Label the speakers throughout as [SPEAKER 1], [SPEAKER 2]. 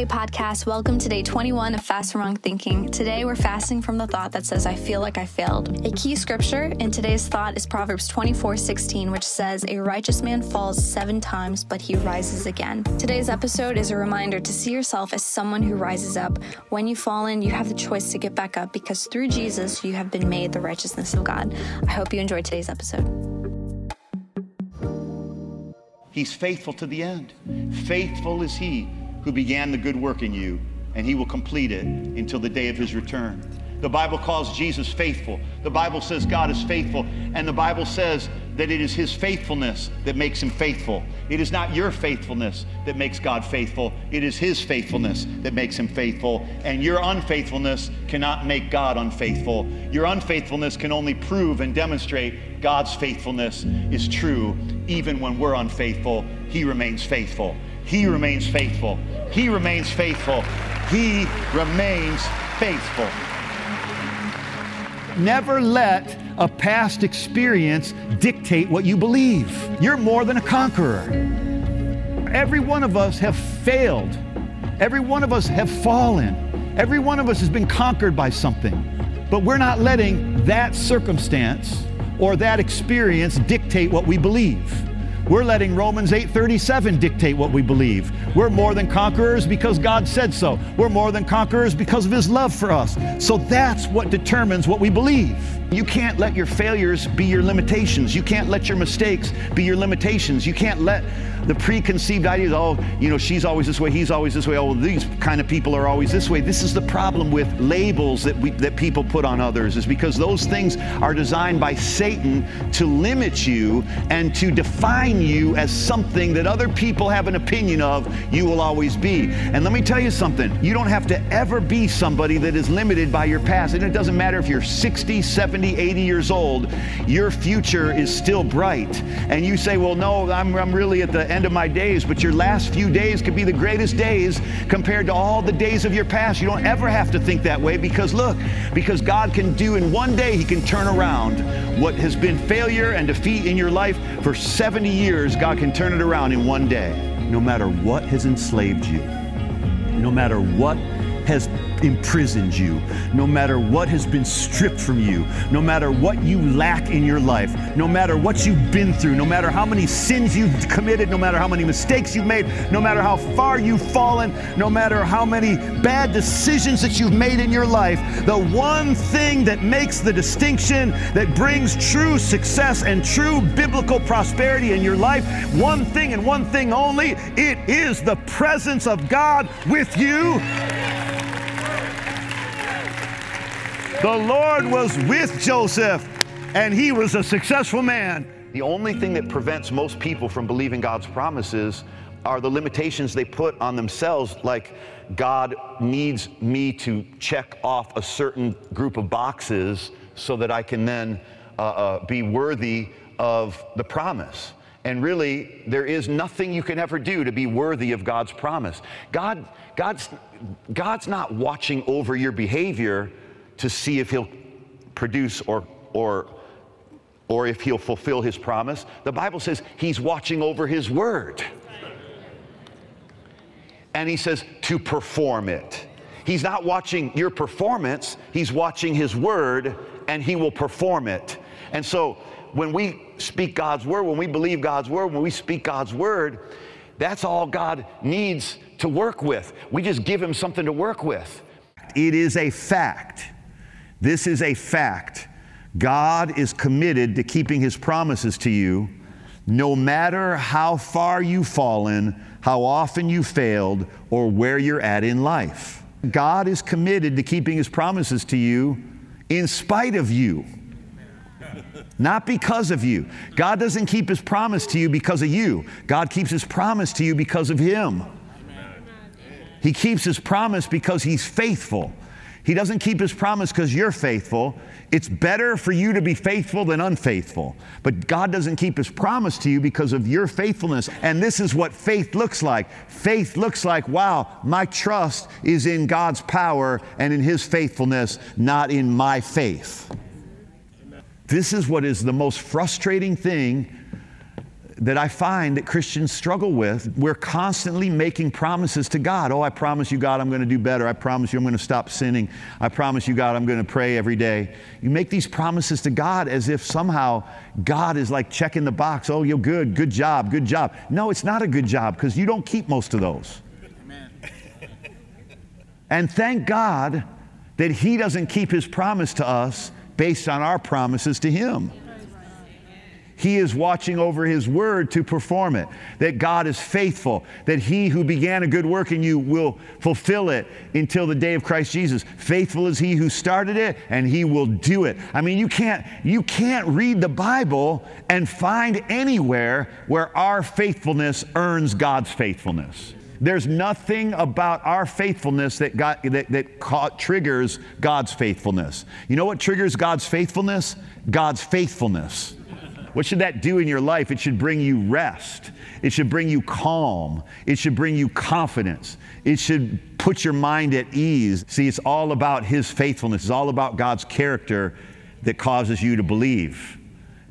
[SPEAKER 1] Hey, podcast, welcome to day 21 of Fast from Wrong Thinking. Today, we're fasting from the thought that says, I feel like I failed. A key scripture in today's thought is Proverbs 24 16, which says, A righteous man falls seven times, but he rises again. Today's episode is a reminder to see yourself as someone who rises up. When you fall in, you have the choice to get back up because through Jesus, you have been made the righteousness of God. I hope you enjoyed today's episode.
[SPEAKER 2] He's faithful to the end. Faithful is he who began the good work in you, and he will complete it until the day of his return. The Bible calls Jesus faithful. The Bible says God is faithful. And the Bible says that it is his faithfulness that makes him faithful. It is not your faithfulness that makes God faithful. It is his faithfulness that makes him faithful. And your unfaithfulness cannot make God unfaithful. Your unfaithfulness can only prove and demonstrate God's faithfulness is true. Even when we're unfaithful, he remains faithful. He remains faithful. He remains faithful. He remains faithful. Never let a past experience dictate what you believe. You're more than a conqueror. Every one of us have failed. Every one of us have fallen. Every one of us has been conquered by something. But we're not letting that circumstance or that experience dictate what we believe. We're letting Romans 8:37 dictate what we believe. We're more than conquerors because God said so. We're more than conquerors because of his love for us. So that's what determines what we believe. You can't let your failures be your limitations. You can't let your mistakes be your limitations. You can't let the preconceived ideas, oh, you know, she's always this way, he's always this way, oh, these kind of people are always this way. This is the problem with labels that, we, that people put on others, is because those things are designed by Satan to limit you and to define you as something that other people have an opinion of you will always be. And let me tell you something you don't have to ever be somebody that is limited by your past. And it doesn't matter if you're 60, 70, 80 years old, your future is still bright. And you say, well, no, I'm, I'm really at the end of my days, but your last few days could be the greatest days compared to all the days of your past. You don't ever have to think that way because look, because God can do in one day, He can turn around what has been failure and defeat in your life for 70 years. God can turn it around in one day. No matter what has enslaved you, no matter what has imprisoned you, no matter what has been stripped from you, no matter what you lack in your life, no matter what you've been through, no matter how many sins you've committed, no matter how many mistakes you've made, no matter how far you've fallen, no matter how many bad decisions that you've made in your life, the one thing that makes the distinction that brings true success and true biblical prosperity in your life, one thing and one thing only, it is the presence of God with you. The Lord was with Joseph, and he was a successful man. The only thing that prevents most people from believing God's promises are the limitations they put on themselves, like God needs me to check off a certain group of boxes so that I can then uh, uh, be worthy of the promise. And really, there is nothing you can ever do to be worthy of God's promise. God, God's, God's not watching over your behavior to see if he'll produce or, or, or if he'll fulfill his promise. The Bible says he's watching over his word. And he says to perform it. He's not watching your performance, he's watching his word and he will perform it. And so when we speak God's word, when we believe God's word, when we speak God's word, that's all God needs to work with. We just give him something to work with. It is a fact this is a fact. God is committed to keeping his promises to you no matter how far you've fallen, how often you failed, or where you're at in life. God is committed to keeping his promises to you in spite of you. Not because of you. God doesn't keep his promise to you because of you. God keeps his promise to you because of him. He keeps his promise because he's faithful. He doesn't keep his promise because you're faithful. It's better for you to be faithful than unfaithful. But God doesn't keep his promise to you because of your faithfulness. And this is what faith looks like. Faith looks like, wow, my trust is in God's power and in his faithfulness, not in my faith. This is what is the most frustrating thing that I find that Christians struggle with. We're constantly making promises to God. Oh, I promise you, God, I'm going to do better. I promise you, I'm going to stop sinning. I promise you, God, I'm going to pray every day. You make these promises to God as if somehow God is like checking the box. Oh, you're good. Good job. Good job. No, it's not a good job because you don't keep most of those. Amen. and thank God that He doesn't keep His promise to us based on our promises to Him. He is watching over His word to perform it. That God is faithful. That He who began a good work in you will fulfill it until the day of Christ Jesus. Faithful is He who started it, and He will do it. I mean, you can't you can't read the Bible and find anywhere where our faithfulness earns God's faithfulness. There's nothing about our faithfulness that, got, that, that ca- triggers God's faithfulness. You know what triggers God's faithfulness? God's faithfulness. What should that do in your life? It should bring you rest. It should bring you calm. It should bring you confidence. It should put your mind at ease. See, it's all about His faithfulness, it's all about God's character that causes you to believe.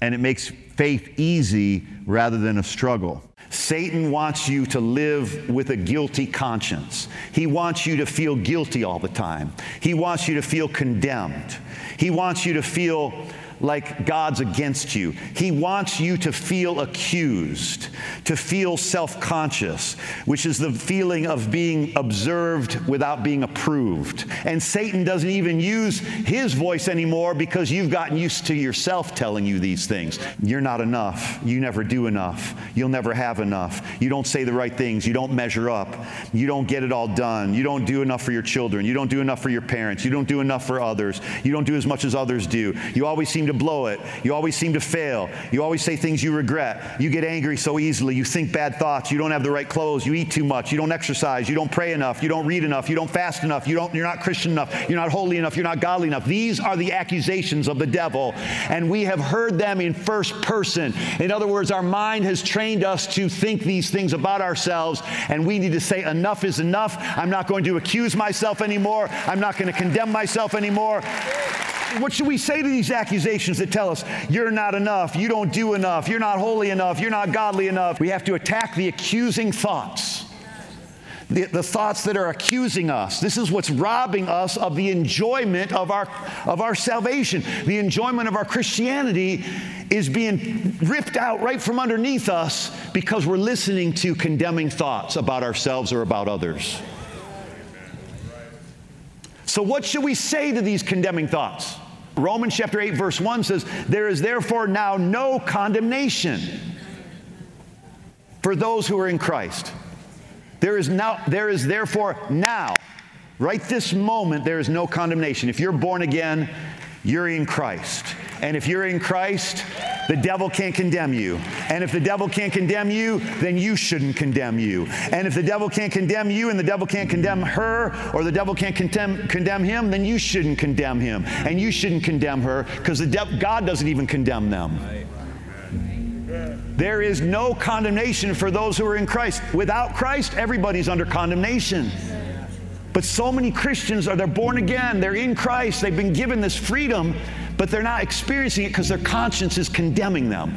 [SPEAKER 2] And it makes faith easy rather than a struggle. Satan wants you to live with a guilty conscience. He wants you to feel guilty all the time. He wants you to feel condemned. He wants you to feel like God's against you. He wants you to feel accused, to feel self conscious, which is the feeling of being observed without being approved. And Satan doesn't even use his voice anymore because you've gotten used to yourself telling you these things. You're not enough. You never do enough. You'll never have enough. You don't say the right things. You don't measure up. You don't get it all done. You don't do enough for your children. You don't do enough for your parents. You don't do enough for others. You don't do as much as others do. You always seem to blow it. You always seem to fail. You always say things you regret. You get angry so easily. You think bad thoughts. You don't have the right clothes. You eat too much. You don't exercise. You don't pray enough. You don't read enough. You don't fast enough. You don't, you're not Christian enough. You're not holy enough. You're not godly enough. These are the accusations of the devil, and we have heard them in first person. In other words, our mind has trained us to think these things about ourselves, and we need to say, enough is enough. I'm not going to accuse myself anymore. I'm not going to condemn myself anymore what should we say to these accusations that tell us you're not enough, you don't do enough, you're not holy enough, you're not godly enough? We have to attack the accusing thoughts. The, the, thoughts that are accusing us. This is what's robbing us of the enjoyment of our, of our salvation. The enjoyment of our Christianity is being ripped out right from underneath us because we're listening to condemning thoughts about ourselves or about others. So, what should we say to these condemning thoughts? Romans chapter 8, verse 1 says, There is therefore now no condemnation for those who are in Christ. There is now, there is therefore now, right this moment, there is no condemnation. If you're born again, you're in Christ. And if you're in Christ, the devil can't condemn you. And if the devil can't condemn you, then you shouldn't condemn you. And if the devil can't condemn you and the devil can't condemn her or the devil can't condemn, condemn him, then you shouldn't condemn him. And you shouldn't condemn her because de- God doesn't even condemn them. There is no condemnation for those who are in Christ. Without Christ, everybody's under condemnation. But so many Christians are they're born again, they're in Christ, they've been given this freedom, but they're not experiencing it because their conscience is condemning them.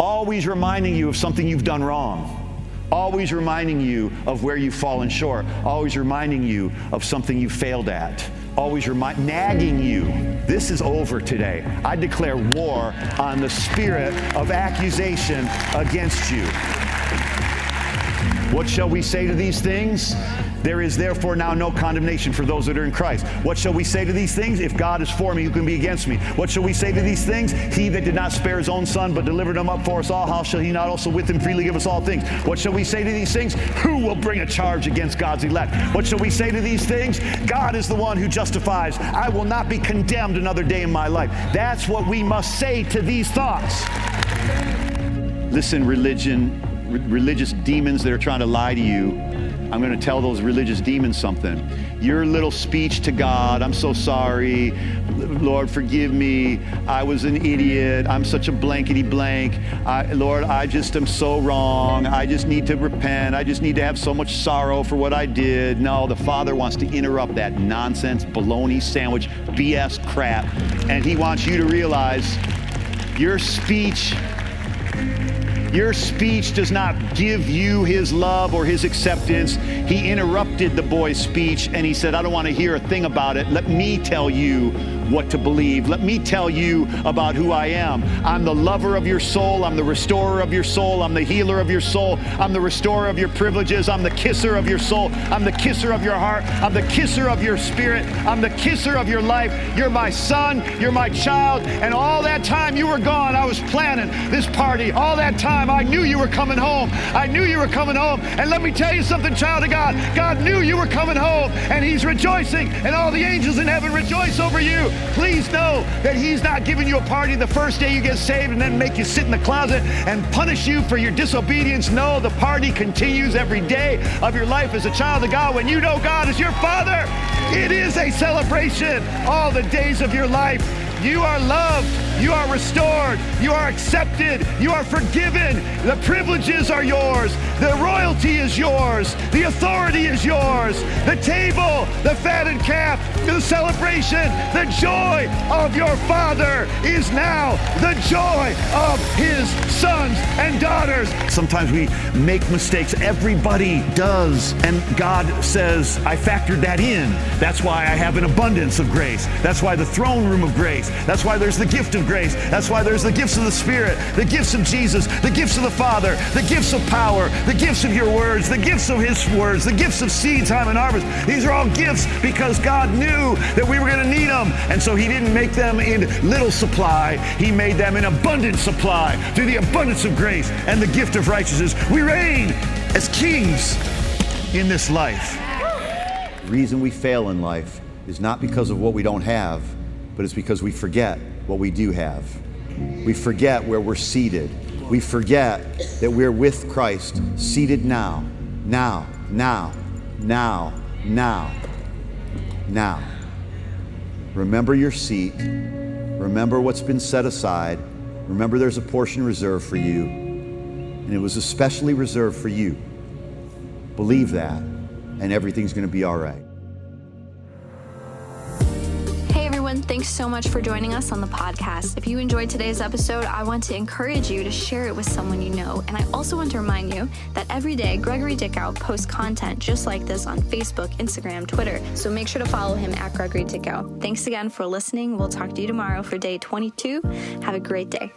[SPEAKER 2] Always reminding you of something you've done wrong. Always reminding you of where you've fallen short. Always reminding you of something you failed at. Always remind, nagging you. This is over today. I declare war on the spirit of accusation against you. What shall we say to these things? There is therefore now no condemnation for those that are in Christ. What shall we say to these things? If God is for me, who can be against me? What shall we say to these things? He that did not spare his own son, but delivered him up for us all, how shall he not also with him freely give us all things? What shall we say to these things? Who will bring a charge against God's elect? What shall we say to these things? God is the one who justifies. I will not be condemned another day in my life. That's what we must say to these thoughts. Listen, religion, religious demons that are trying to lie to you I'm going to tell those religious demons something. Your little speech to God, I'm so sorry. Lord, forgive me. I was an idiot. I'm such a blankety blank. I, Lord, I just am so wrong. I just need to repent. I just need to have so much sorrow for what I did. No, the Father wants to interrupt that nonsense, baloney sandwich, BS crap. And He wants you to realize your speech your speech does not give you his love or his acceptance, he interrupted the boy's speech and he said, I don't want to hear a thing about it. Let me tell you what to believe. Let me tell you about who I am. I'm the lover of your soul. I'm the restorer of your soul. I'm the healer of your soul. I'm the restorer of your privileges. I'm the kisser of your soul. I'm the kisser of your heart. I'm the kisser of your spirit. I'm the kisser of your life. You're my son. You're my child. And all that time you were gone, I was planning this party. All that time I knew you were coming home. I knew you were coming home. And let me tell you something, child of God. God knew you were coming home and he's rejoicing and all the angels in heaven rejoice over you. Please know that He's not giving you a party the first day you get saved and then make you sit in the closet and punish you for your disobedience. No, the party continues every day of your life as a child of God. When you know God is your Father, it is a celebration all the days of your life. You are loved. You are restored. You are accepted. You are forgiven. The privileges are yours. The royalty is yours. The authority is yours. The table, the fatted calf, the celebration, the joy of your Father is now the joy of his sons and daughters. Sometimes we make mistakes. Everybody does. And God says, I factored that in. That's why I have an abundance of grace. That's why the throne room of grace. That's why there's the gift of grace. That's why there's the gifts of the Spirit, the gifts of Jesus, the gifts of the Father, the gifts of power, the gifts of your words, the gifts of His words, the gifts of seed, time, and harvest. These are all gifts because God knew that we were going to need them. And so He didn't make them in little supply, He made them in abundant supply through the abundance of grace and the gift of righteousness. We reign as kings in this life. The reason we fail in life is not because of what we don't have, but it's because we forget what we do have. We forget where we're seated. We forget that we're with Christ, seated now, now, now, now, now, now. Remember your seat. Remember what's been set aside. Remember there's a portion reserved for you, and it was especially reserved for you. Believe that, and everything's going to be all right.
[SPEAKER 1] Thanks so much for joining us on the podcast. If you enjoyed today's episode, I want to encourage you to share it with someone you know. And I also want to remind you that every day Gregory Dickow posts content just like this on Facebook, Instagram, Twitter. So make sure to follow him at Gregory Dickow. Thanks again for listening. We'll talk to you tomorrow for day 22. Have a great day.